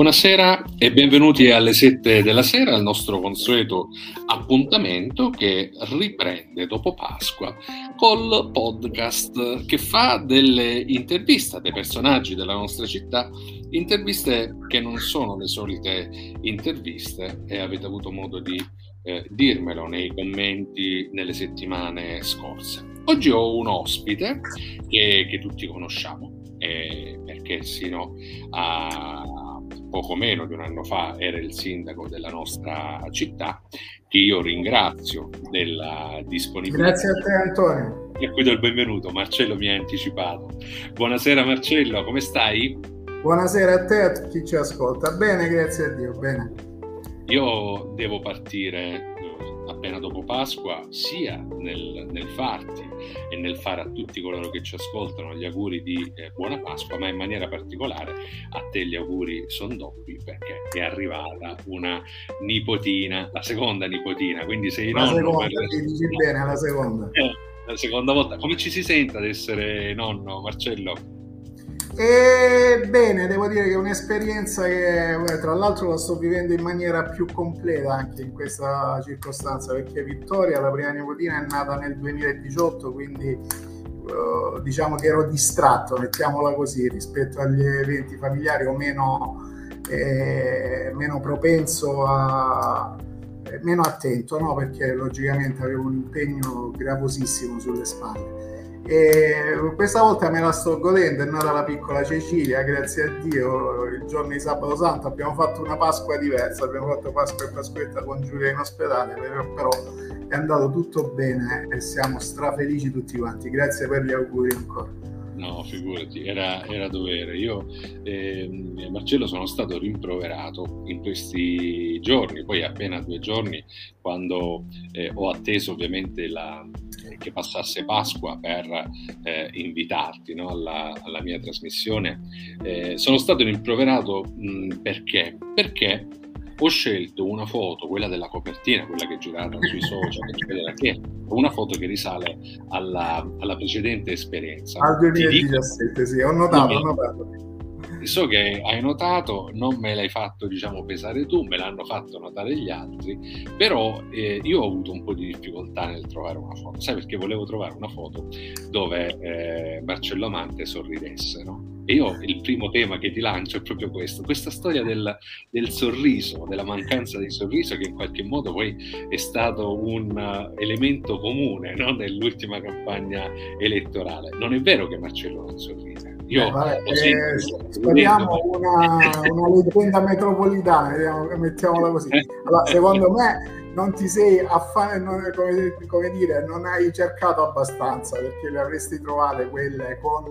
Buonasera e benvenuti alle 7 della sera al nostro consueto appuntamento che riprende dopo Pasqua col podcast che fa delle interviste dei personaggi della nostra città, interviste che non sono le solite interviste e avete avuto modo di eh, dirmelo nei commenti nelle settimane scorse. Oggi ho un ospite che, che tutti conosciamo eh, perché sino a poco meno di un anno fa era il sindaco della nostra città, che io ringrazio della disponibilità. Grazie a te Antonio. E qui do il benvenuto, Marcello mi ha anticipato. Buonasera Marcello, come stai? Buonasera a te e a chi ci ascolta. Bene, grazie a Dio, bene. Io devo partire appena dopo Pasqua, sia nel, nel, farti e nel fare a tutti coloro che ci ascoltano gli auguri di eh, buona Pasqua, ma in maniera particolare a te gli auguri sono doppi perché è arrivata una nipotina, la seconda nipotina, quindi sei la nonno seconda, per... dici bene, la seconda. Eh, la seconda volta. Come ci si sente ad essere nonno, Marcello? E bene, devo dire che è un'esperienza che tra l'altro la sto vivendo in maniera più completa anche in questa circostanza perché Vittoria, la prima nipotina, è nata nel 2018, quindi uh, diciamo che ero distratto, mettiamola così, rispetto agli eventi familiari o meno, eh, meno propenso a eh, meno attento, no? perché logicamente avevo un impegno gravosissimo sulle spalle. E questa volta me la sto godendo, è nata la piccola Cecilia, grazie a Dio, il giorno di sabato santo abbiamo fatto una Pasqua diversa, abbiamo fatto Pasqua e Pasquetta con Giulia in ospedale, però è andato tutto bene e siamo strafelici tutti quanti, grazie per gli auguri ancora. No, figurati, era, era dovere. Io, eh, Marcello, sono stato rimproverato in questi giorni, poi appena due giorni, quando eh, ho atteso ovviamente la, eh, che passasse Pasqua per eh, invitarti no, alla, alla, mia trasmissione. Eh, sono stato rimproverato mh, perché? Perché ho scelto una foto, quella della copertina, quella che è girata sui social, eccetera, che è una foto che risale alla, alla precedente esperienza. Al 2017, dico, sì, ho notato, ho notato. So che hai notato, non me l'hai fatto diciamo pesare tu, me l'hanno fatto notare gli altri, però eh, io ho avuto un po' di difficoltà nel trovare una foto, sai perché volevo trovare una foto dove eh, Marcello Amante sorridesse, no? E io il primo tema che ti lancio è proprio questo, questa storia del, del sorriso, della mancanza di sorriso che in qualche modo poi è stato un uh, elemento comune no? nell'ultima campagna elettorale. Non è vero che Marcello non sorride. Io eh, vabbè, eh, speriamo una, una leggenda metropolitana, mettiamola così. Allora, secondo me non ti sei affa- come, come, dire, non hai cercato abbastanza perché le avresti trovate quelle con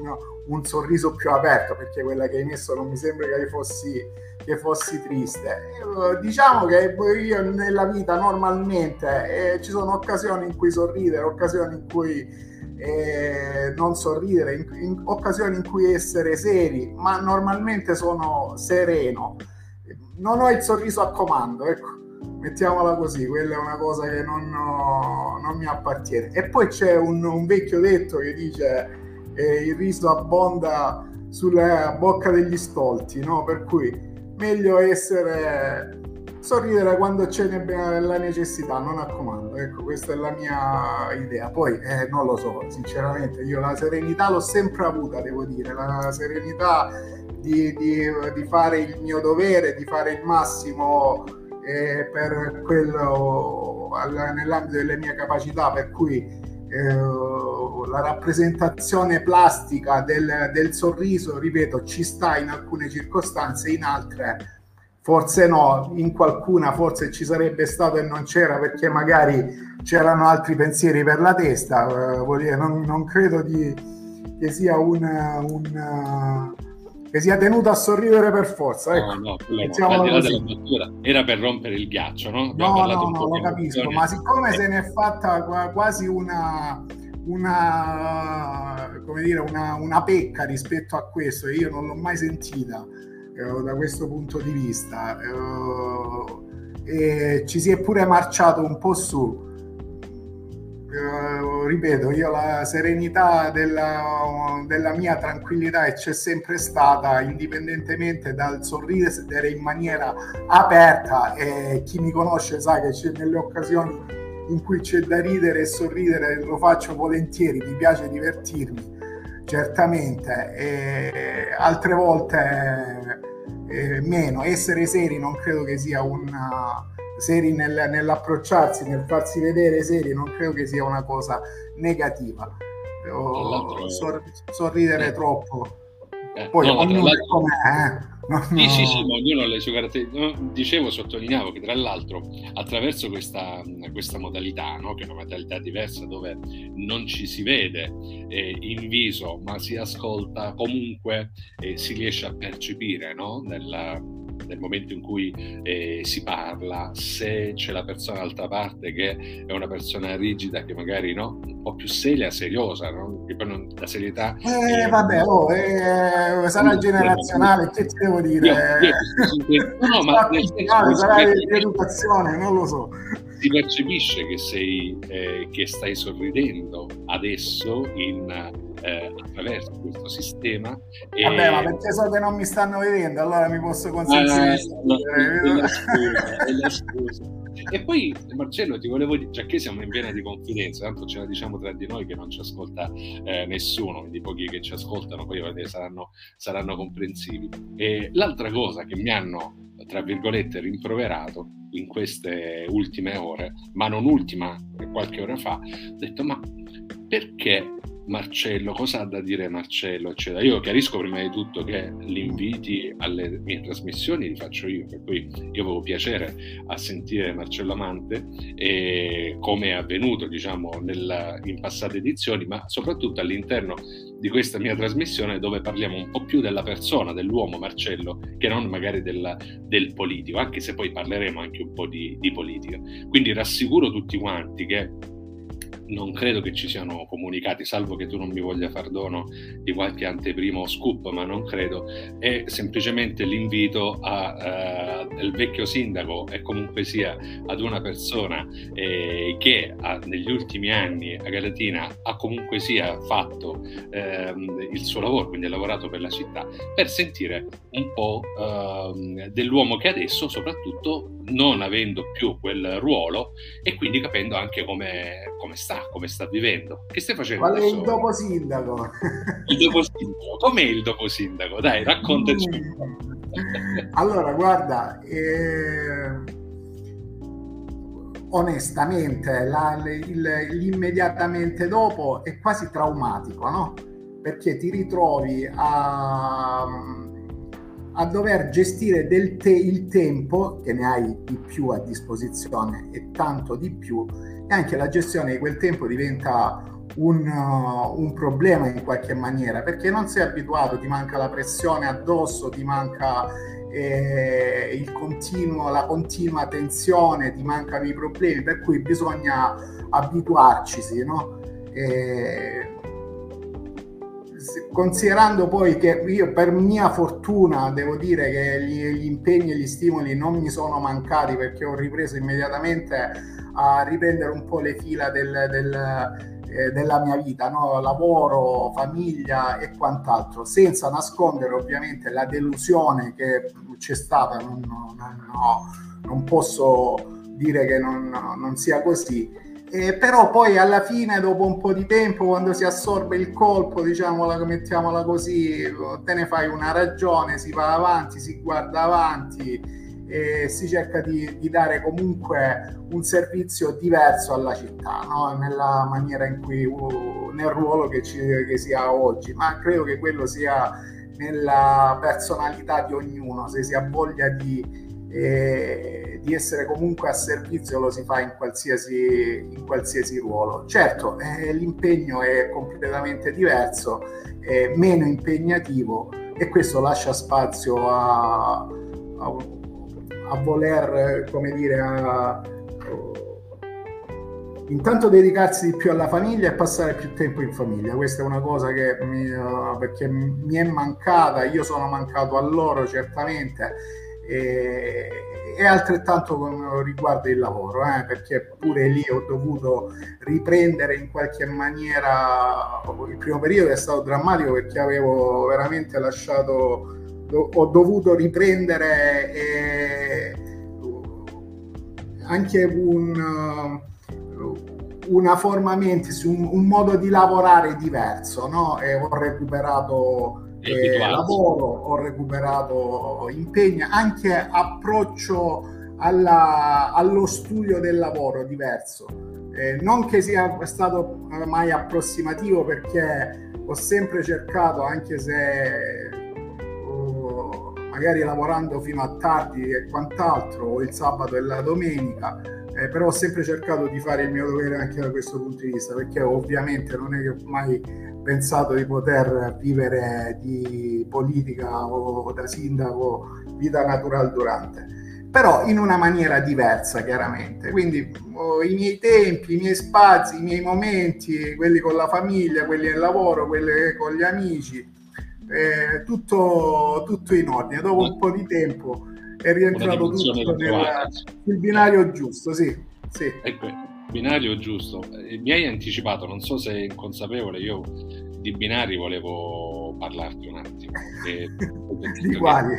un sorriso più aperto perché quella che hai messo non mi sembra che fossi, che fossi triste. Eh, diciamo che io nella vita normalmente eh, ci sono occasioni in cui sorridere, occasioni in cui eh, non sorridere, in, in occasioni in cui essere seri, ma normalmente sono sereno. Non ho il sorriso a comando, ecco mettiamola così, quella è una cosa che non, non mi appartiene. E poi c'è un, un vecchio detto che dice eh, il riso abbonda sulla bocca degli stolti, no? Per cui meglio essere sorridere quando c'è la necessità, non a comando. Ecco, questa è la mia idea. Poi eh, non lo so, sinceramente, io la serenità l'ho sempre avuta, devo dire, la serenità di, di, di fare il mio dovere, di fare il massimo eh, per quello nell'ambito delle mie capacità, per cui eh, la rappresentazione plastica del, del, sorriso, ripeto, ci sta in alcune circostanze, in altre forse no, in qualcuna forse ci sarebbe stato e non c'era perché magari c'erano altri pensieri per la testa, eh, non, non, credo di, che sia un, un che sia tenuto a sorridere per forza. Ecco. No, no, era per rompere il ghiaccio, no? Abbiamo no, no, no, lo capisco, ma siccome eh. se ne è fatta quasi una, una, come dire, una, una pecca rispetto a questo, e io non l'ho mai sentita eh, da questo punto di vista, eh, e ci si è pure marciato un po' su. Eh, ripeto, io la serenità della, della, mia tranquillità e c'è sempre stata, indipendentemente dal sorridere in maniera aperta e chi mi conosce sa che c'è nelle occasioni in cui c'è da ridere e sorridere lo faccio volentieri, mi piace divertirmi, certamente, e altre volte eh, meno. Essere seri non credo che sia una seri nel, nell'approcciarsi, nel farsi vedere seri, non credo che sia una cosa negativa. O, sor- sorridere eh. troppo. Eh, Poi no, ognuno è com'è, eh? No, sì, no. sì, sì, ma ognuno ha le sue caratteristiche. Dicevo, sottolineavo che tra l'altro attraverso questa, questa modalità, no? che è una modalità diversa dove non ci si vede eh, in viso, ma si ascolta comunque e eh, si riesce a percepire no? nella, nel momento in cui eh, si parla, se c'è la persona dall'altra parte che è una persona rigida, che magari no, un po' più seria, seriosa, no? che poi non, la serietà... Eh, eh vabbè, oh, eh, sarà generazionale, che ti devo dire? Io, io, no, no, ma senso, sarà di educazione, non lo so si percepisce che, sei, eh, che stai sorridendo adesso in, eh, attraverso questo sistema. E... Vabbè, ma perché so che non mi stanno vedendo, allora mi posso consentire. Ah, no, no, e poi Marcello ti volevo dire, già che siamo in piena di confidenza, tanto ce la diciamo tra di noi che non ci ascolta eh, nessuno, quindi pochi che ci ascoltano poi saranno, saranno comprensivi. E l'altra cosa che mi hanno tra virgolette, rimproverato in queste ultime ore, ma non ultima, qualche ora fa, ho detto ma perché Marcello, cosa ha da dire Marcello, eccetera. Io chiarisco prima di tutto che gli inviti alle mie trasmissioni li faccio io, per cui io avevo piacere a sentire Marcello Amante, e come è avvenuto diciamo, nella, in passate edizioni, ma soprattutto all'interno di questa mia trasmissione dove parliamo un po' più della persona, dell'uomo Marcello, che non magari del, del politico, anche se poi parleremo anche un po' di, di politica. Quindi rassicuro tutti quanti che non credo che ci siano comunicati, salvo che tu non mi voglia far dono di qualche anteprimo scoop, ma non credo, è semplicemente l'invito a, uh, del vecchio sindaco e comunque sia ad una persona eh, che ha, negli ultimi anni a Galatina ha comunque sia fatto eh, il suo lavoro, quindi ha lavorato per la città, per sentire un po' eh, dell'uomo che adesso soprattutto non avendo più quel ruolo e quindi capendo anche come, come sta, come sta vivendo. Che stai facendo? Qual è il dopo sindaco? Il dopo sindaco. Com'è il dopo sindaco? Dai, raccontaci. Allora, guarda, eh, onestamente la, il, l'immediatamente dopo è quasi traumatico, no? Perché ti ritrovi a a dover gestire te- il tempo, che ne hai di più a disposizione e tanto di più, e anche la gestione di quel tempo diventa un, uh, un, problema in qualche maniera, perché non sei abituato, ti manca la pressione addosso, ti manca eh, continuo, la continua tensione, ti mancano i problemi, per cui bisogna abituarci, no? Eh, considerando poi che io per mia fortuna devo dire che gli, gli, impegni e gli stimoli non mi sono mancati perché ho ripreso immediatamente a riprendere un po' le fila del, del, eh, della mia vita, no? lavoro, famiglia e quant'altro, senza nascondere ovviamente la delusione che c'è stata, non, non, non, non posso dire che non sia così eh, però poi alla fine, dopo un po' di tempo, quando si assorbe il colpo, diciamola, mettiamola così, te ne fai una ragione, si va avanti, si guarda avanti e si cerca di, di dare comunque un servizio diverso alla città, no? nella maniera in cui, nel ruolo che, ci, che si ha oggi, ma credo che quello sia nella personalità di ognuno, se si ha voglia di e di essere comunque a servizio lo si fa in qualsiasi, in qualsiasi ruolo. Certo, eh, l'impegno è completamente diverso, è meno impegnativo e questo lascia spazio a, a, a voler, come dire, a, intanto dedicarsi di più alla famiglia e passare più tempo in famiglia. Questa è una cosa che mi, uh, perché mi è mancata, io sono mancato a loro certamente E, altrettanto con riguardo il lavoro, eh, perché pure lì ho dovuto riprendere in qualche maniera, il primo periodo è stato drammatico perché avevo veramente lasciato, ho dovuto riprendere e, anche un, una forma mentis, un, un, modo di lavorare diverso, no? E ho recuperato eh, lavoro, ho recuperato impegni, anche approccio alla, allo studio del lavoro diverso. Eh, non che sia stato mai approssimativo perché ho sempre cercato, anche se oh, magari lavorando fino a tardi e quant'altro, o il sabato e la domenica, eh, però ho sempre cercato di fare il mio dovere anche da questo punto di vista, perché ovviamente non è che ho mai pensato di poter vivere di politica o da sindaco vita naturale durante, però in una maniera diversa chiaramente. Quindi oh, i miei tempi, i miei spazi, i miei momenti, quelli con la famiglia, quelli nel lavoro, quelli con gli amici, eh, tutto, tutto in ordine. Dopo un po' di tempo è rientrato tutto nel, sul binario giusto, sì. sì. Ecco, binario giusto. Eh, mi hai anticipato, non so se è consapevole, io di binari volevo parlarti un attimo. di quali?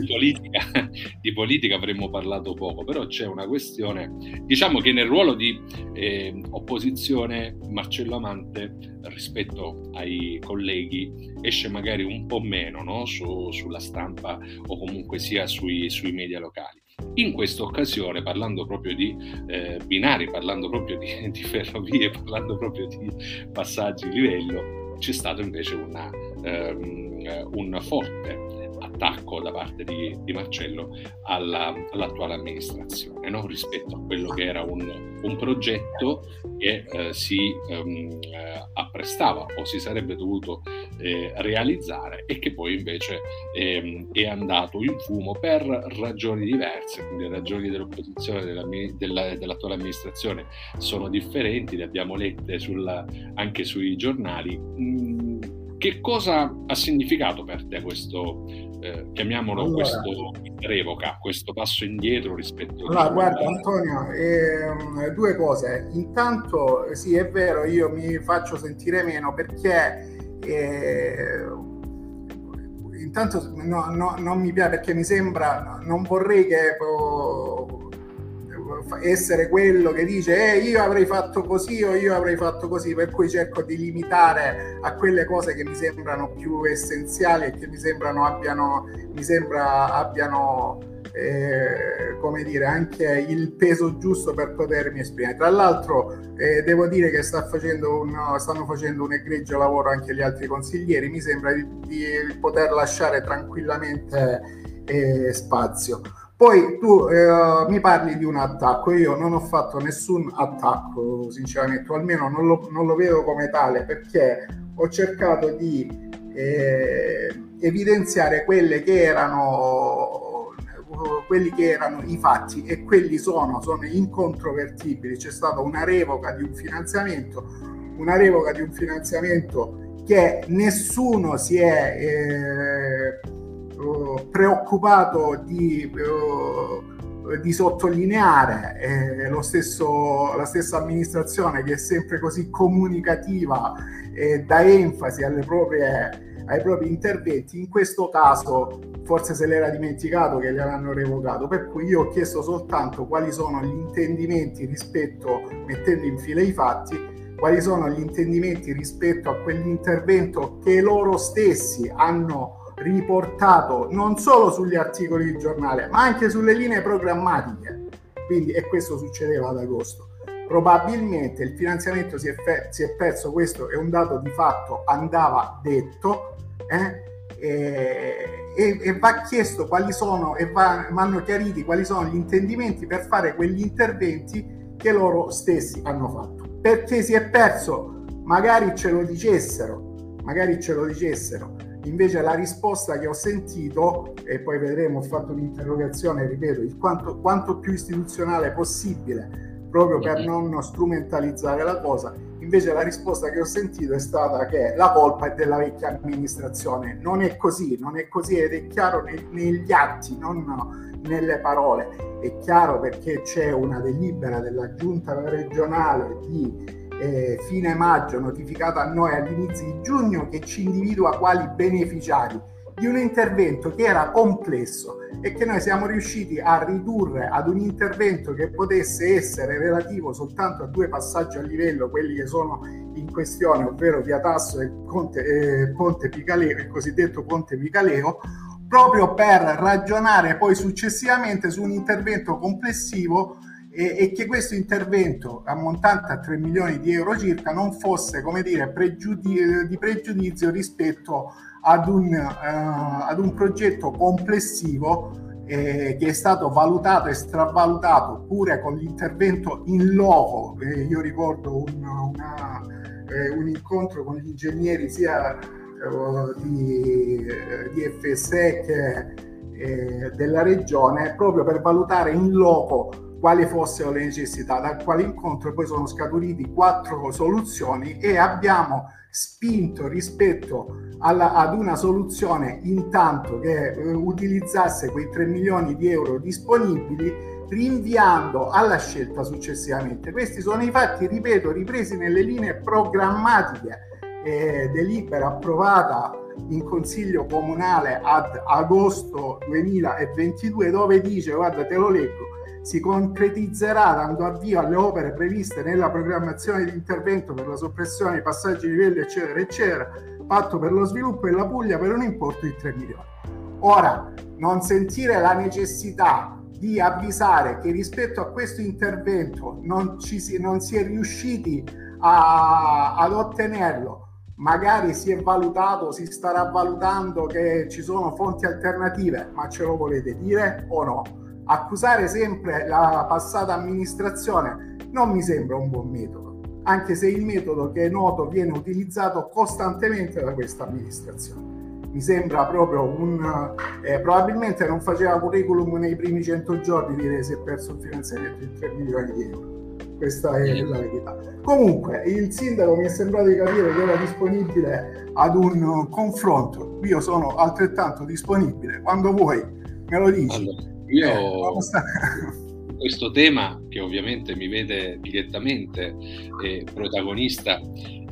Di politica, di politica, avremmo parlato poco, però c'è una questione, diciamo che nel ruolo di eh, opposizione Marcello Amante rispetto ai colleghi esce magari un po' meno no? Su, sulla stampa o comunque sia sui, sui media locali. In questa occasione, parlando proprio di eh, binari, parlando proprio di, di, ferrovie, parlando proprio di passaggi livello, c'è stato invece una, um, un forte attacco da parte di, di Marcello alla, all'attuale amministrazione no? rispetto a quello che era un, un progetto che eh, si um, apprestava o si sarebbe dovuto eh, realizzare e che poi invece eh, è andato in fumo per ragioni diverse, quindi ragioni dell'opposizione della, della, dell'attuale amministrazione sono differenti, le abbiamo lette sulla, anche sui giornali. Mm, che cosa ha significato per te questo, eh, chiamiamolo allora, questo revoca, questo passo indietro rispetto allora, a... guarda Antonio, eh, due cose. Intanto, sì, è vero, io mi faccio sentire meno perché eh, intanto no, no, non mi piace perché mi sembra, non vorrei che oh, essere quello che dice eh, io avrei fatto così o io avrei fatto così, per cui cerco di limitare a quelle cose che mi sembrano più essenziali e che mi sembrano abbiano, mi sembra abbiano eh, come dire, anche il peso giusto per potermi esprimere. Tra l'altro eh, devo dire che sta facendo un, stanno facendo un egregio lavoro anche gli altri consiglieri, mi sembra di, di poter lasciare tranquillamente eh, spazio. Poi tu eh, mi parli di un attacco, io non ho fatto nessun attacco sinceramente, o almeno non lo, non lo vedo come tale perché ho cercato di eh, evidenziare quelle che erano quelli che erano i fatti e quelli sono, sono incontrovertibili. C'è stata una revoca di un finanziamento, una revoca di un finanziamento che nessuno si è eh, preoccupato di, uh, di sottolineare eh, stesso, la stessa amministrazione che è sempre così comunicativa e dà enfasi proprie, ai propri interventi, in questo caso forse se l'era dimenticato che gli avranno revocato, per cui io ho chiesto soltanto quali sono gli intendimenti rispetto, mettendo in fila i fatti, quali sono gli intendimenti rispetto a quell'intervento che loro stessi hanno riportato non solo sugli articoli di giornale, ma anche sulle linee programmatiche. Quindi, e questo succedeva ad agosto. Probabilmente il finanziamento si è, fe- si è perso, questo è un dato di fatto, andava detto, eh? e, e, e, va chiesto quali sono e va, vanno chiariti quali sono gli intendimenti per fare quegli interventi che loro stessi hanno fatto. Perché si è perso? Magari ce lo dicessero, magari ce lo dicessero Invece la risposta che ho sentito, e poi vedremo, ho fatto un'interrogazione, ripeto, il quanto, quanto più istituzionale possibile, proprio per non strumentalizzare la cosa, Invece la risposta che ho sentito è stata che la colpa è della vecchia amministrazione. Non è così, non è così ed è chiaro negli atti, non nelle parole. È chiaro perché c'è una delibera della giunta regionale di eh, fine maggio notificata a noi all'inizio di giugno che ci individua quali beneficiari di un intervento che era complesso e che noi siamo riusciti a ridurre ad un intervento che potesse essere relativo soltanto a due passaggi a livello, quelli che sono in questione, ovvero via Tasso e Ponte, eh, Ponte Picaleo, il cosiddetto Ponte Picaleo, proprio per ragionare poi successivamente su un intervento complessivo e, e, che questo intervento ammontante a 3 milioni di euro circa non fosse, come dire, pregiudi- di pregiudizio rispetto ad un, uh, ad un progetto complessivo eh, che è stato valutato e stravalutato pure con l'intervento in loco. Eh, io ricordo un, una, eh, un, incontro con gli ingegneri sia eh, di, di FSE che eh, della regione proprio per valutare in loco quali fossero le necessità. Dal quale incontro poi sono scaturiti quattro soluzioni e abbiamo spinto rispetto alla, ad una soluzione intanto che eh, utilizzasse quei 3 milioni di euro disponibili rinviando alla scelta successivamente. Questi sono i fatti, ripeto, ripresi nelle linee programmatiche eh, delibera approvata in consiglio comunale ad agosto 2022 dove dice, guarda te lo leggo, si concretizzerà dando avvio alle opere previste nella programmazione di intervento per la soppressione dei passaggi di livello, eccetera, eccetera, patto per lo sviluppo della Puglia per un importo di 3 milioni. Ora, non sentire la necessità di avvisare che rispetto a questo intervento non, ci si, non si è riusciti a, ad ottenerlo, magari si è valutato, si starà valutando che ci sono fonti alternative, ma ce lo volete dire o no? accusare sempre la passata amministrazione non mi sembra un buon metodo, anche se il metodo che è noto viene utilizzato costantemente da questa amministrazione. Mi sembra proprio un... Eh, probabilmente non faceva curriculum nei primi 100 giorni dire si è perso un finanziamento di 3 milioni di euro. Questa è la verità. Comunque, il sindaco mi è sembrato di capire che era disponibile ad un confronto. Io sono altrettanto disponibile. Quando vuoi, me lo dici. Allora io eh, questo tema che ovviamente mi vede direttamente eh, protagonista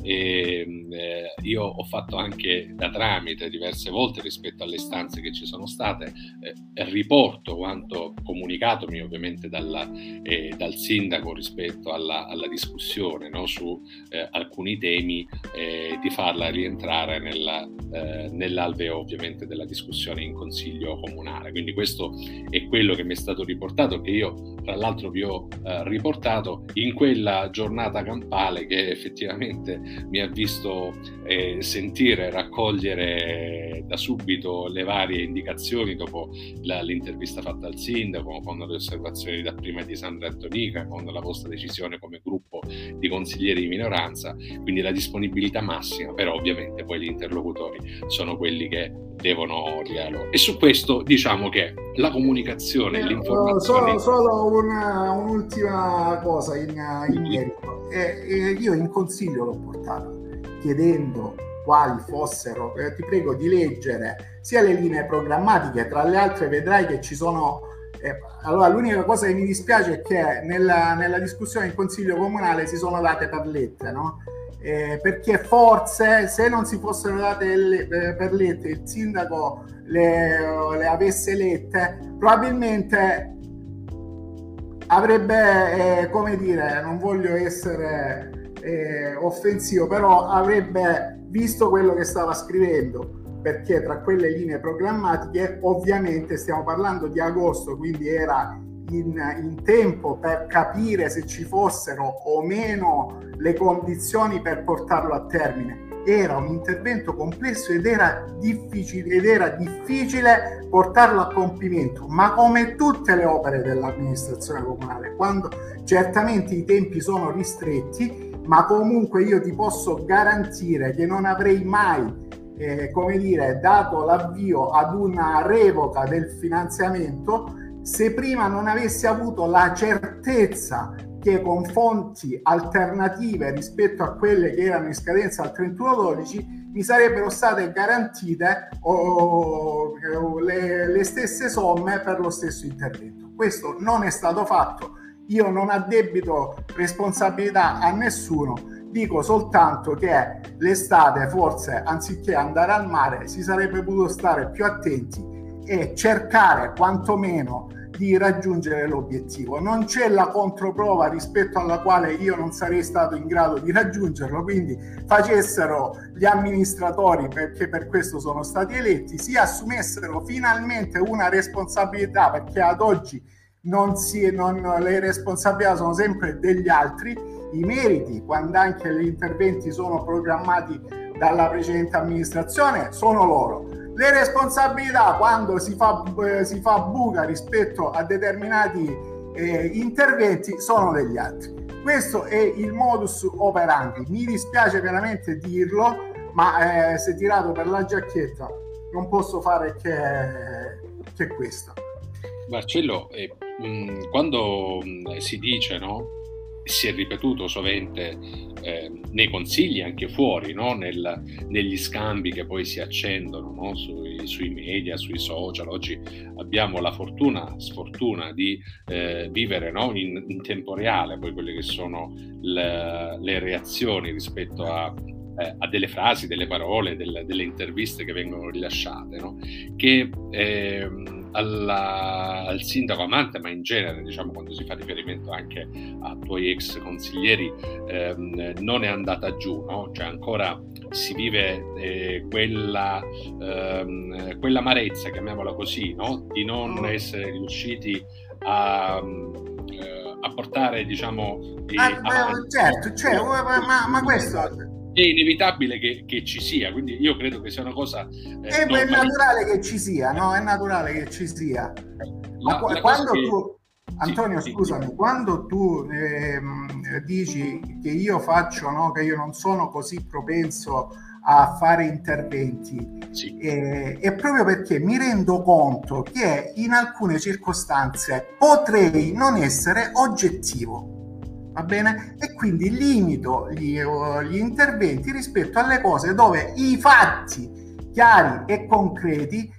e eh, io ho fatto anche da tramite diverse volte rispetto alle stanze che ci sono state, eh, riporto quanto comunicatomi ovviamente dalla, eh, dal sindaco rispetto alla, alla discussione no, su eh, alcuni temi, eh, di farla rientrare nella, eh, nell'alveo ovviamente della discussione in consiglio comunale. Quindi questo è quello che mi è stato riportato, che io tra l'altro vi ho riportato in quella giornata campale che effettivamente mi ha visto eh, sentire, raccogliere da subito le varie indicazioni dopo la, l'intervista fatta al sindaco, con le osservazioni da prima di Sandra Antonica, con la vostra decisione come gruppo di consiglieri di minoranza, quindi la disponibilità massima, però ovviamente poi gli interlocutori sono quelli che devono dialogare. E su questo diciamo che la comunicazione, eh, l'informazione... Solo, solo una, un'ultima cosa in, in merito. Eh, eh, io in consiglio l'ho portato chiedendo quali fossero, eh, ti prego di leggere sia le linee programmatiche, tra le altre vedrai che ci sono... Eh, allora, l'unica cosa che mi dispiace è che nella, nella discussione in Consiglio Comunale si sono date perlette, no? Eh, perché forse se non si fossero date le, eh, perlette il sindaco le, le, avesse lette, probabilmente avrebbe, eh, come dire, non voglio essere eh, offensivo, però avrebbe visto quello che stava scrivendo perché tra quelle linee programmatiche ovviamente stiamo parlando di agosto, quindi era in, in, tempo per capire se ci fossero o meno le condizioni per portarlo a termine. Era un intervento complesso ed era difficile, ed era difficile portarlo a compimento, ma come tutte le opere dell'amministrazione comunale, quando certamente i tempi sono ristretti, ma comunque io ti posso garantire che non avrei mai eh, come dire, dato l'avvio ad una revoca del finanziamento se prima non avessi avuto la certezza che con fonti alternative rispetto a quelle che erano in scadenza al 31-12 mi sarebbero state garantite oh, le, le stesse somme per lo stesso intervento. Questo non è stato fatto. Io non addebito responsabilità a nessuno, dico soltanto che l'estate forse anziché andare al mare si sarebbe potuto stare più attenti e cercare quantomeno di raggiungere l'obiettivo. Non c'è la controprova rispetto alla quale io non sarei stato in grado di raggiungerlo, quindi facessero gli amministratori, perché per questo sono stati eletti, si assumessero finalmente una responsabilità, perché ad oggi non si, non, le responsabilità sono sempre degli altri, i meriti, quando anche gli interventi sono programmati dalla precedente amministrazione, sono loro le responsabilità quando si fa, eh, si fa buca rispetto a determinati eh, interventi sono degli altri. Questo è il modus operandi. Mi dispiace veramente dirlo, ma eh, se tirato per la giacchetta non posso fare che, che questo. Marcello, eh, mh, quando mh, si dice no, si è ripetuto sovente eh, nei consigli anche fuori, no? Nel, negli scambi che poi si accendono no? sui, sui, media, sui social. Oggi abbiamo la fortuna, sfortuna di eh, vivere no? in, in, tempo reale poi quelle che sono le, le reazioni rispetto a, eh, a, delle frasi, delle parole, delle, delle interviste che vengono rilasciate, che ehm, alla, al sindaco Amante, ma in genere, diciamo, quando si fa riferimento anche a tuoi ex consiglieri, ehm, non è andata giù, no? Cioè ancora si vive eh, quella, ehm, quella amarezza, chiamiamola così, no? Di non mm. essere riusciti a, eh, a portare, diciamo... Ah, a, certo, cioè, ma, ma questo è inevitabile che, che, ci sia, quindi io credo che sia una cosa... Eh, eh, è naturale che ci sia, no? È naturale che ci sia. La, Ma la quando tu... Antonio, sì, scusami, sì. quando tu eh, dici che io faccio, no, che io non sono così propenso a fare interventi, sì. eh, è proprio perché mi rendo conto che in alcune circostanze potrei non essere oggettivo va bene? E quindi limito gli, uh, gli interventi rispetto alle cose dove i fatti chiari e concreti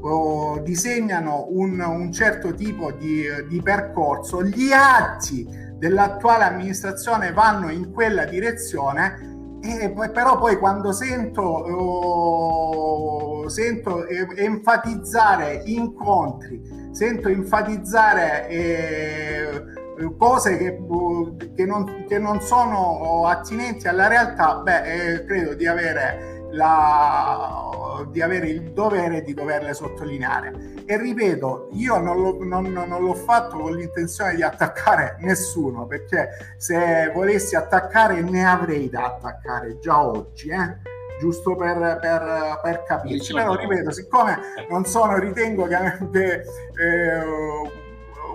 uh, disegnano un, un, certo tipo di, di percorso, gli atti dell'attuale amministrazione vanno in quella direzione e però poi quando sento, uh, sento enfatizzare incontri, sento enfatizzare eh, cose che, che, non, che, non, sono attinenti alla realtà, beh, eh, credo di avere, la, di avere, il dovere di doverle sottolineare. E ripeto, io non, lo, non, non l'ho fatto con l'intenzione di attaccare nessuno, perché se volessi attaccare ne avrei da attaccare già oggi. Eh? giusto per, per, per capirci. Però ripeto, siccome non sono, ritengo che, che eh,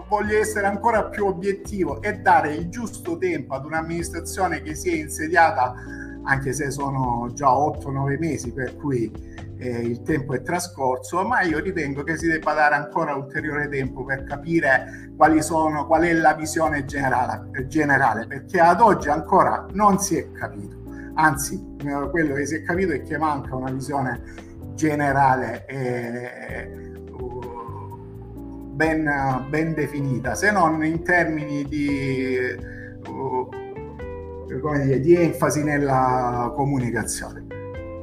voglio essere ancora più obiettivo e dare il giusto tempo ad un'amministrazione che si è insediata, anche se sono già 8-9 mesi, per cui eh, il tempo è trascorso, ma io ritengo che si debba dare ancora ulteriore tempo per capire sono, qual è la visione generale, generale perché ad oggi ancora non si è capito. Anzi, eh, quello che si è capito è che manca una visione generale. Eh, ben, ben definita, se non in termini di, uh, dire, di enfasi nella comunicazione.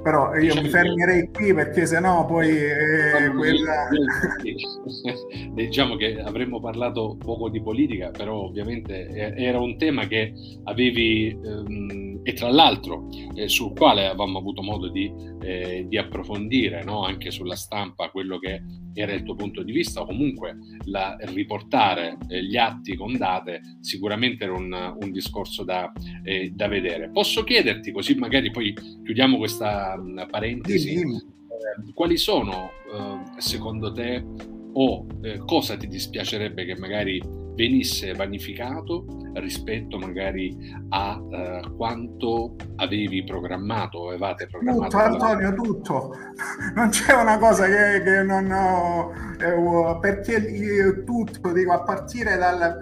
Però io diciamo mi fermerei qui perché sennò poi eh, quella... diciamo che avremmo parlato poco di politica però ovviamente era un tema che avevi ehm, e tra l'altro eh, sul quale avevamo avuto modo di, eh, di approfondire no? anche sulla stampa quello che era il tuo punto di vista o comunque la, riportare eh, gli atti con date sicuramente era un, un discorso da, eh, da vedere posso chiederti così magari poi chiudiamo questa parentesi, eh, quali sono eh, secondo te o cosa ti dispiacerebbe che magari venisse vanificato rispetto magari a eh, quanto avevi programmato o avevate programmato? Tutto, Antonio, tutto. Non c'è una cosa che, che non ho, eh, perché tutto, dico, a partire dal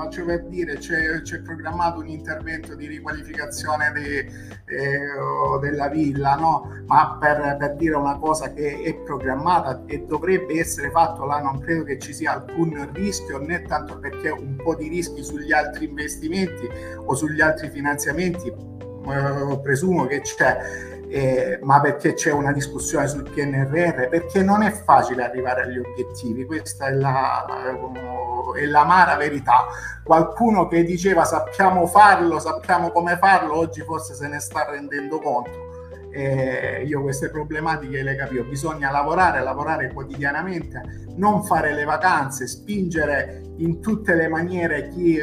faccio per dire, c'è, c'è, programmato un intervento di riqualificazione de, eh, della villa, no? ma per, per, dire una cosa che è programmata e dovrebbe essere fatto là, non credo che ci sia alcun rischio, né tanto perché un po' di rischi sugli altri investimenti o sugli altri finanziamenti, eh, presumo che c'è eh, ma perché c'è una discussione sul PNRR, perché non è facile arrivare agli obiettivi, questa è la, è l'amara verità. Qualcuno che diceva sappiamo farlo, sappiamo come farlo, oggi forse se ne sta rendendo conto. Eh, io queste problematiche le capisco, bisogna lavorare, lavorare quotidianamente, non fare le vacanze, spingere in tutte le maniere chi,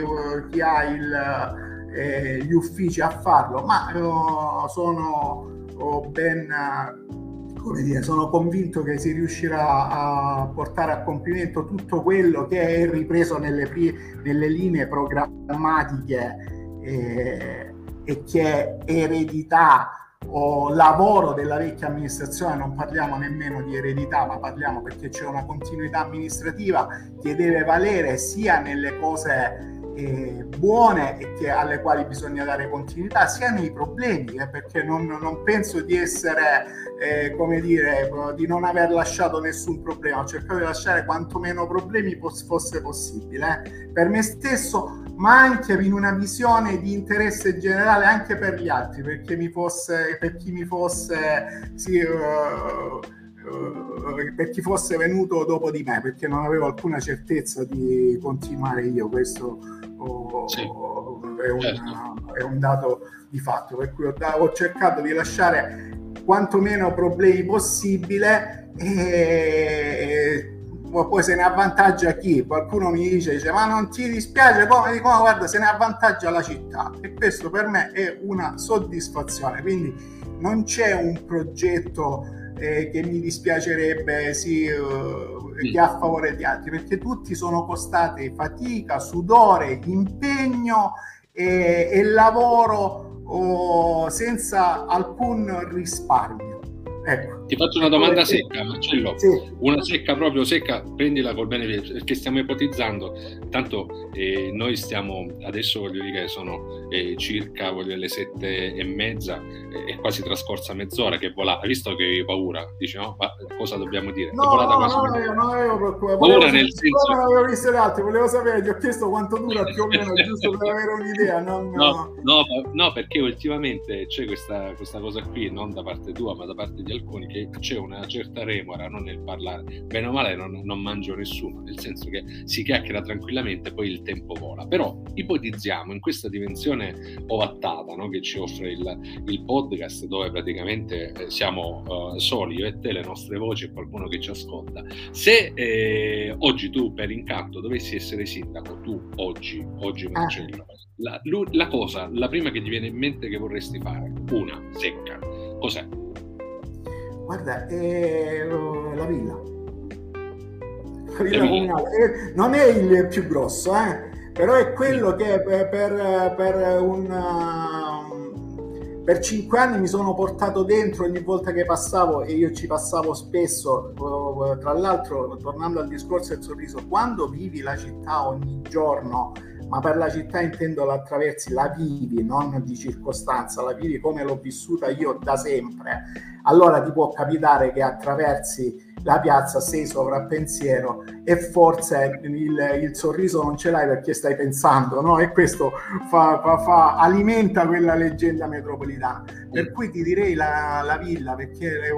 chi ha il, eh, gli uffici a farlo, ma eh, sono ben come dire, sono convinto che si riuscirà a portare a compimento tutto quello che è ripreso nelle, nelle linee programmatiche eh, e che è eredità o lavoro della vecchia amministrazione, non parliamo nemmeno di eredità, ma parliamo perché c'è una continuità amministrativa che deve valere sia nelle cose eh, buone e che, alle quali bisogna dare continuità, sia nei problemi, eh, perché non, non, penso di essere, eh, come dire, di non aver lasciato nessun problema, ho cercato di lasciare quanto meno problemi fosse possibile, eh, per me stesso, ma anche in una visione di interesse generale anche per gli altri, perché mi fosse, per chi mi fosse... Sì, uh, per chi fosse venuto dopo di me, perché non avevo alcuna certezza di continuare io, questo oh, sì, è, un, certo. è, un, dato di fatto, per cui ho, ho cercato di lasciare quanto meno problemi possibile e, poi se ne avvantaggia chi? Qualcuno mi dice, dice ma non ti dispiace? Come? Dico, no, guarda, se ne avvantaggia la città e questo per me è una soddisfazione, quindi non c'è un progetto eh, che mi dispiacerebbe sì, uh, che a favore di altri, perché tutti sono costati fatica, sudore, impegno e, e lavoro oh, senza alcun risparmio. Ecco. Ti faccio una domanda secca, Marcello. Sì. Una secca proprio secca, prendila col bene perché stiamo ipotizzando. Tanto eh, noi stiamo adesso voglio dire che sono eh, circa voglio, le sette e mezza, eh, è quasi trascorsa mezz'ora che è volata. Visto che avevi paura, dici no? Ma cosa dobbiamo dire? No, no, no, io non avevo paura. Nel senso. Non avevo visto le altre, volevo sapere, ti ho chiesto quanto dura più o meno, giusto per avere un'idea. Non... No, no, no, perché ultimamente c'è questa, questa cosa qui, non da parte tua, ma da parte di alcuni, che c'è una certa remora no, nel parlare. Bene o male non, non, mangio nessuno, nel senso che si chiacchiera tranquillamente, poi il tempo vola. Però ipotizziamo in questa dimensione ovattata no, che ci offre il, il, podcast, dove praticamente eh, siamo uh, soli, io e te, le nostre voci e qualcuno che ci ascolta. Se eh, oggi tu per incanto dovessi essere sindaco, tu oggi, oggi ah. Marcello, la, la cosa, la prima che ti viene in mente che vorresti fare, una secca, cos'è? Guarda, è la villa. La villa comunale. Non è il più grosso, eh? però è quello che per, per, un, per cinque anni mi sono portato dentro ogni volta che passavo e io ci passavo spesso. Tra l'altro, tornando al discorso del sorriso, quando vivi la città ogni giorno, ma per la città intendo la attraversi, la vivi, non di circostanza, la vivi come l'ho vissuta io da sempre, allora ti può capitare che attraversi la piazza sei sovrappensiero e forse il, il, sorriso non ce l'hai perché stai pensando, no? E questo fa, fa, fa, alimenta quella leggenda metropolitana. Per cui ti direi la, la villa perché eh,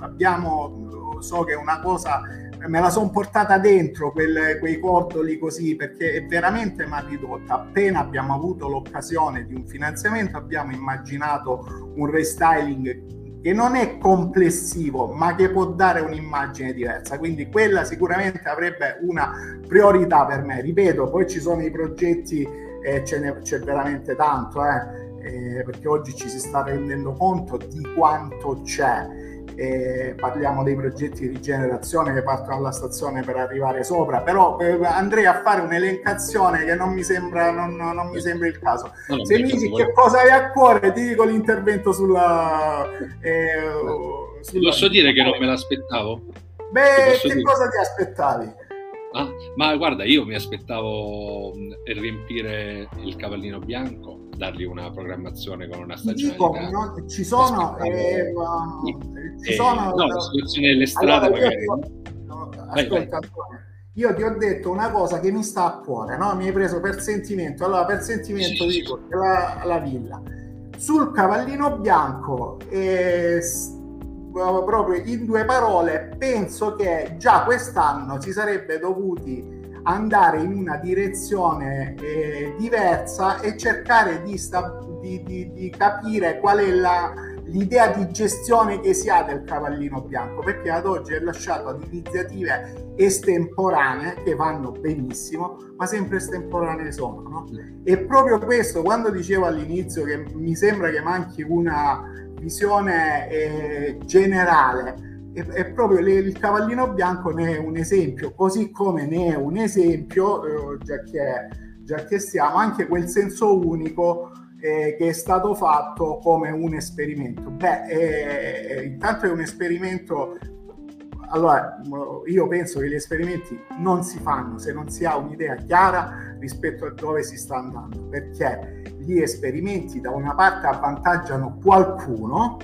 abbiamo, so che è una cosa me la sono portata dentro quelle, quei cordoli così perché è veramente mal ridotta. Appena abbiamo avuto l'occasione di un finanziamento abbiamo immaginato un restyling che non è complessivo ma che può dare un'immagine diversa. Quindi quella sicuramente avrebbe una priorità per me. Ripeto poi ci sono i progetti eh, ce ne, c'è veramente tanto eh, eh, perché oggi ci si sta rendendo conto di quanto c'è eh, parliamo dei progetti di rigenerazione che partono dalla stazione per arrivare sopra, però eh, andrei a fare un'elencazione che non mi sembra, non, non mi sembra il caso. No, Se mi dici che cosa hai a cuore, ti dico l'intervento sulla... Eh, sulla... Posso dire che non me l'aspettavo? Beh, che dire? cosa ti aspettavi? Ah, ma guarda, io mi aspettavo riempire il cavallino bianco, dargli una programmazione con una stagione. Dico, no, ci sono, eh, ci eh, sono no, la situazione delle strade allora, magari. Io, ascolta, io ti ho detto una cosa che mi sta a cuore, no? mi hai preso per sentimento. Allora, per sentimento sì, dico la, la villa. Sul cavallino bianco, eh, proprio in due parole, penso che già quest'anno si sarebbe dovuti andare in una direzione eh, diversa e cercare di, sta- di, di, di capire qual è la, l'idea di gestione che si ha del cavallino bianco, perché ad oggi è lasciato ad iniziative estemporanee che vanno benissimo, ma sempre estemporanee sono. No? E proprio questo, quando dicevo all'inizio che mi sembra che manchi una visione eh, generale, è, è proprio le, il cavallino bianco ne è un esempio, così come ne è un esempio, eh, già, che, già che stiamo, anche quel senso unico eh, che è stato fatto come un esperimento. Beh, eh, eh, intanto è un esperimento. Allora, io penso che gli esperimenti non si fanno se non si ha un'idea chiara rispetto a dove si sta andando, perché gli esperimenti da una parte avvantaggiano qualcuno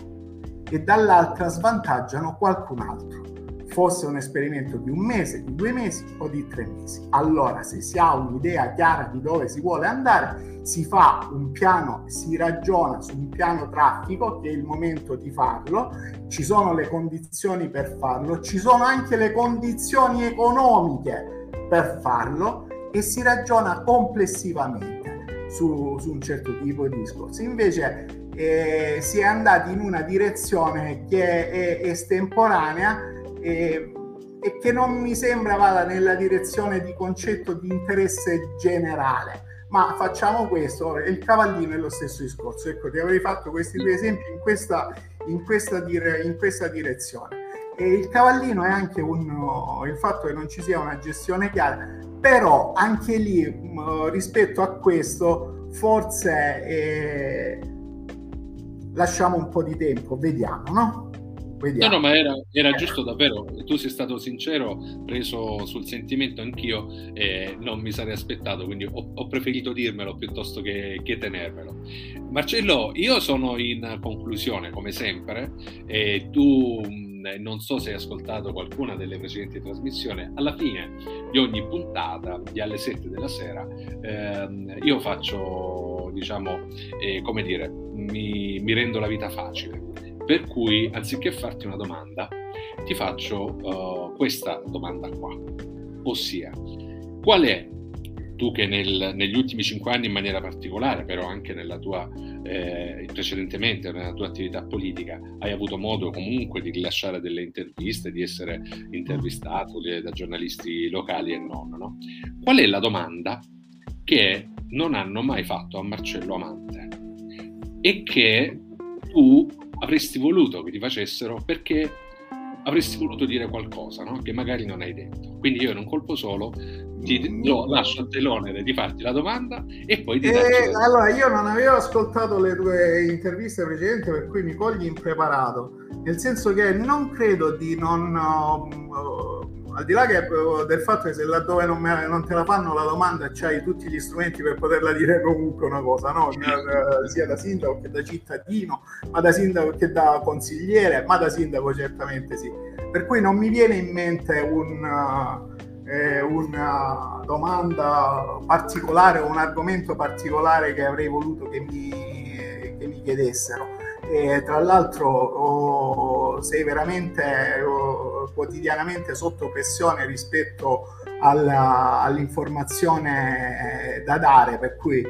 e dall'altra svantaggiano qualcun altro fosse un esperimento di un mese, di due mesi o di tre mesi. Allora, se si ha un'idea chiara di dove si vuole andare, si fa un piano, si ragiona su un piano traffico, che è il momento di farlo, ci sono le condizioni per farlo, ci sono anche le condizioni economiche per farlo e si ragiona complessivamente su, su un certo tipo di discorsi. Invece eh, si è andati in una direzione che è estemporanea e, e che non mi sembra vada nella direzione di concetto di interesse generale ma facciamo questo, il cavallino è lo stesso discorso. Ecco, ti avrei fatto questi due esempi in questa, in questa, dire, in questa direzione. E il cavallino è anche un, il fatto che non ci sia una gestione chiara, però anche lì rispetto a questo forse eh, lasciamo un po' di tempo, vediamo, no? Vediamo. No, no, ma era, era, giusto davvero. Tu sei stato sincero, preso sul sentimento anch'io, e non mi sarei aspettato, quindi ho, ho preferito dirmelo piuttosto che, che, tenermelo. Marcello, io sono in conclusione, come sempre, e tu non so se hai ascoltato qualcuna delle precedenti trasmissioni, alla fine di ogni puntata, di alle 7 della sera, ehm, io faccio, diciamo, eh, come dire, mi, mi rendo la vita facile per cui, anziché farti una domanda, ti faccio uh, questa domanda qua, ossia, qual è, tu che nel, negli ultimi cinque anni in maniera particolare, però anche nella tua, eh, precedentemente nella tua attività politica, hai avuto modo comunque di rilasciare delle interviste, di essere intervistato da giornalisti locali e non, no? Qual è la domanda che non hanno mai fatto a Marcello Amante e che tu avresti voluto che ti facessero perché avresti voluto dire qualcosa no? che magari non hai detto. Quindi io in un colpo solo ti mm. no, lascio a te l'onere di farti la domanda e poi di eh, Allora, io non avevo ascoltato le tue interviste precedenti per cui mi cogli impreparato, nel senso che non credo di non... Uh, al di là che, eh, del fatto che se laddove non, me, non, te la fanno la domanda c'hai tutti gli strumenti per poterla dire comunque una cosa, no? Eh, sia da sindaco che da cittadino, ma da sindaco che da consigliere, ma da sindaco certamente sì. Per cui non mi viene in mente un... Eh, una domanda particolare o un argomento particolare che avrei voluto che mi, che mi chiedessero e tra l'altro oh, sei veramente oh, quotidianamente sotto pressione rispetto alla, all'informazione da dare, per cui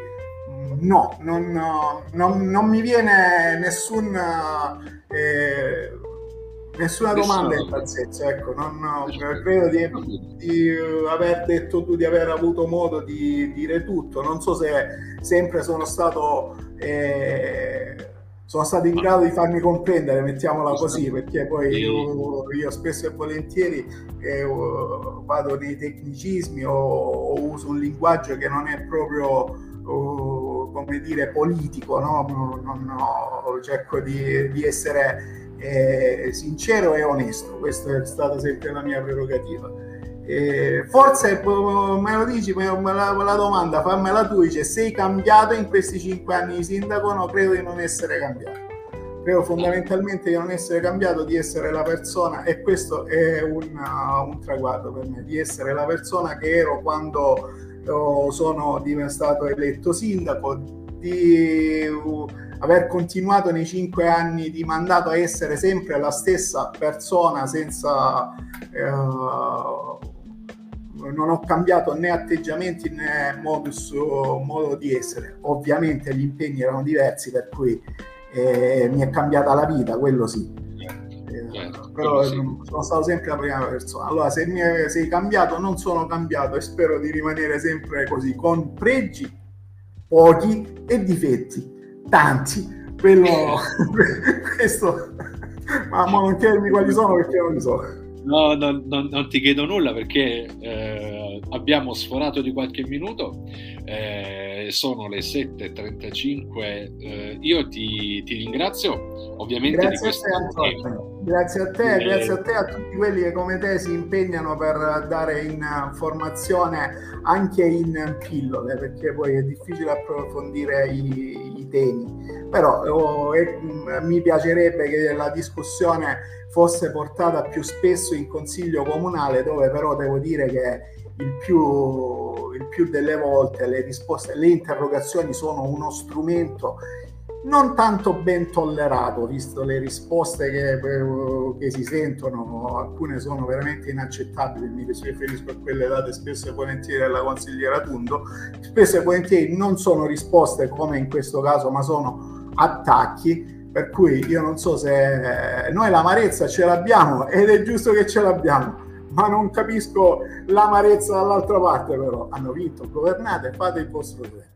no, non, non, non mi viene nessun, eh, nessuna domanda in tal senso, ecco, non, credo di, di, aver detto tu di aver avuto modo di dire tutto, non so se sempre sono stato... Eh, sono stato in grado di farmi comprendere, mettiamola così, perché poi io, io spesso e volentieri eh, vado nei tecnicismi o, o, uso un linguaggio che non è proprio, oh, come dire, politico, no? non, non, cerco di, di essere eh, sincero e onesto, questa è stata sempre la mia prerogativa. Eh, forse me lo dici, me, me, la, la domanda, fammela tu, dice sei cambiato in questi cinque anni di sindaco? No, credo di non essere cambiato. Credo fondamentalmente di non essere cambiato, di essere la persona, e questo è un, uh, un traguardo per me, di essere la persona che ero quando uh, sono diventato eletto sindaco, di uh, aver continuato nei cinque anni di mandato a essere sempre la stessa persona senza uh, non ho cambiato né atteggiamenti né modus modo di essere. Ovviamente gli impegni erano diversi, per cui eh, mi è cambiata la vita, quello sì. Eh, certo, però sì. sono stato sempre la prima persona. Allora, se mi sei cambiato, non sono cambiato e spero di rimanere sempre così, con pregi pochi e difetti tanti. Quello, questo, ma, ma non chiedermi quali sono perché non li so. No, no, no, non ti chiedo nulla perché eh, abbiamo sforato di qualche minuto, eh, sono le 7.35, eh, io ti, ti, ringrazio ovviamente grazie di questo a te, Grazie a te, eh, grazie a te a tutti quelli che come te si impegnano per dare informazione anche in pillole, perché poi è difficile approfondire i, i temi, però oh, mi piacerebbe che la discussione fosse portata più spesso in consiglio comunale, dove però devo dire che il più, il più delle volte le risposte, le interrogazioni sono uno strumento non tanto ben tollerato, visto le risposte che, che, si sentono, alcune sono veramente inaccettabili, mi riferisco a quelle date spesso e volentieri alla consigliera Tundo, spesso e volentieri non sono risposte come in questo caso, ma sono attacchi per cui io non so se noi l'amarezza ce l'abbiamo ed è giusto che ce l'abbiamo, ma non capisco l'amarezza dall'altra parte però. Hanno vinto, governate, fate il vostro dovere.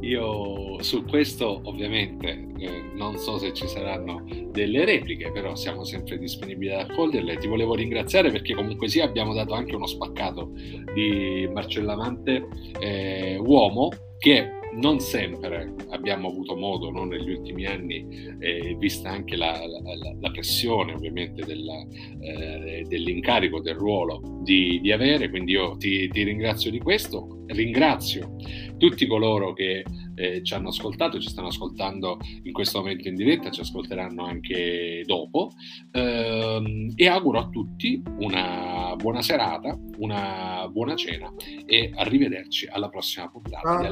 Io su questo ovviamente eh, non so se ci saranno delle repliche, però siamo sempre disponibili ad accoglierle. Ti volevo ringraziare perché comunque sì abbiamo dato anche uno spaccato di Marcellamante eh, uomo che non sempre abbiamo avuto modo no, negli ultimi anni, eh, vista anche la, la, la, pressione ovviamente della, eh, dell'incarico, del ruolo di, di, avere, quindi io ti, ti ringrazio di questo, ringrazio tutti coloro che eh, ci hanno ascoltato, ci stanno ascoltando in questo momento in diretta, ci ascolteranno anche dopo. Ehm, e auguro a tutti una buona serata, una buona cena e arrivederci alla prossima puntata. Ah,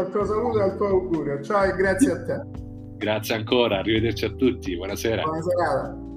al tuo saluto e al tuo augurio. Ciao e grazie a te. Grazie ancora, arrivederci a tutti, buonasera. Buona serata.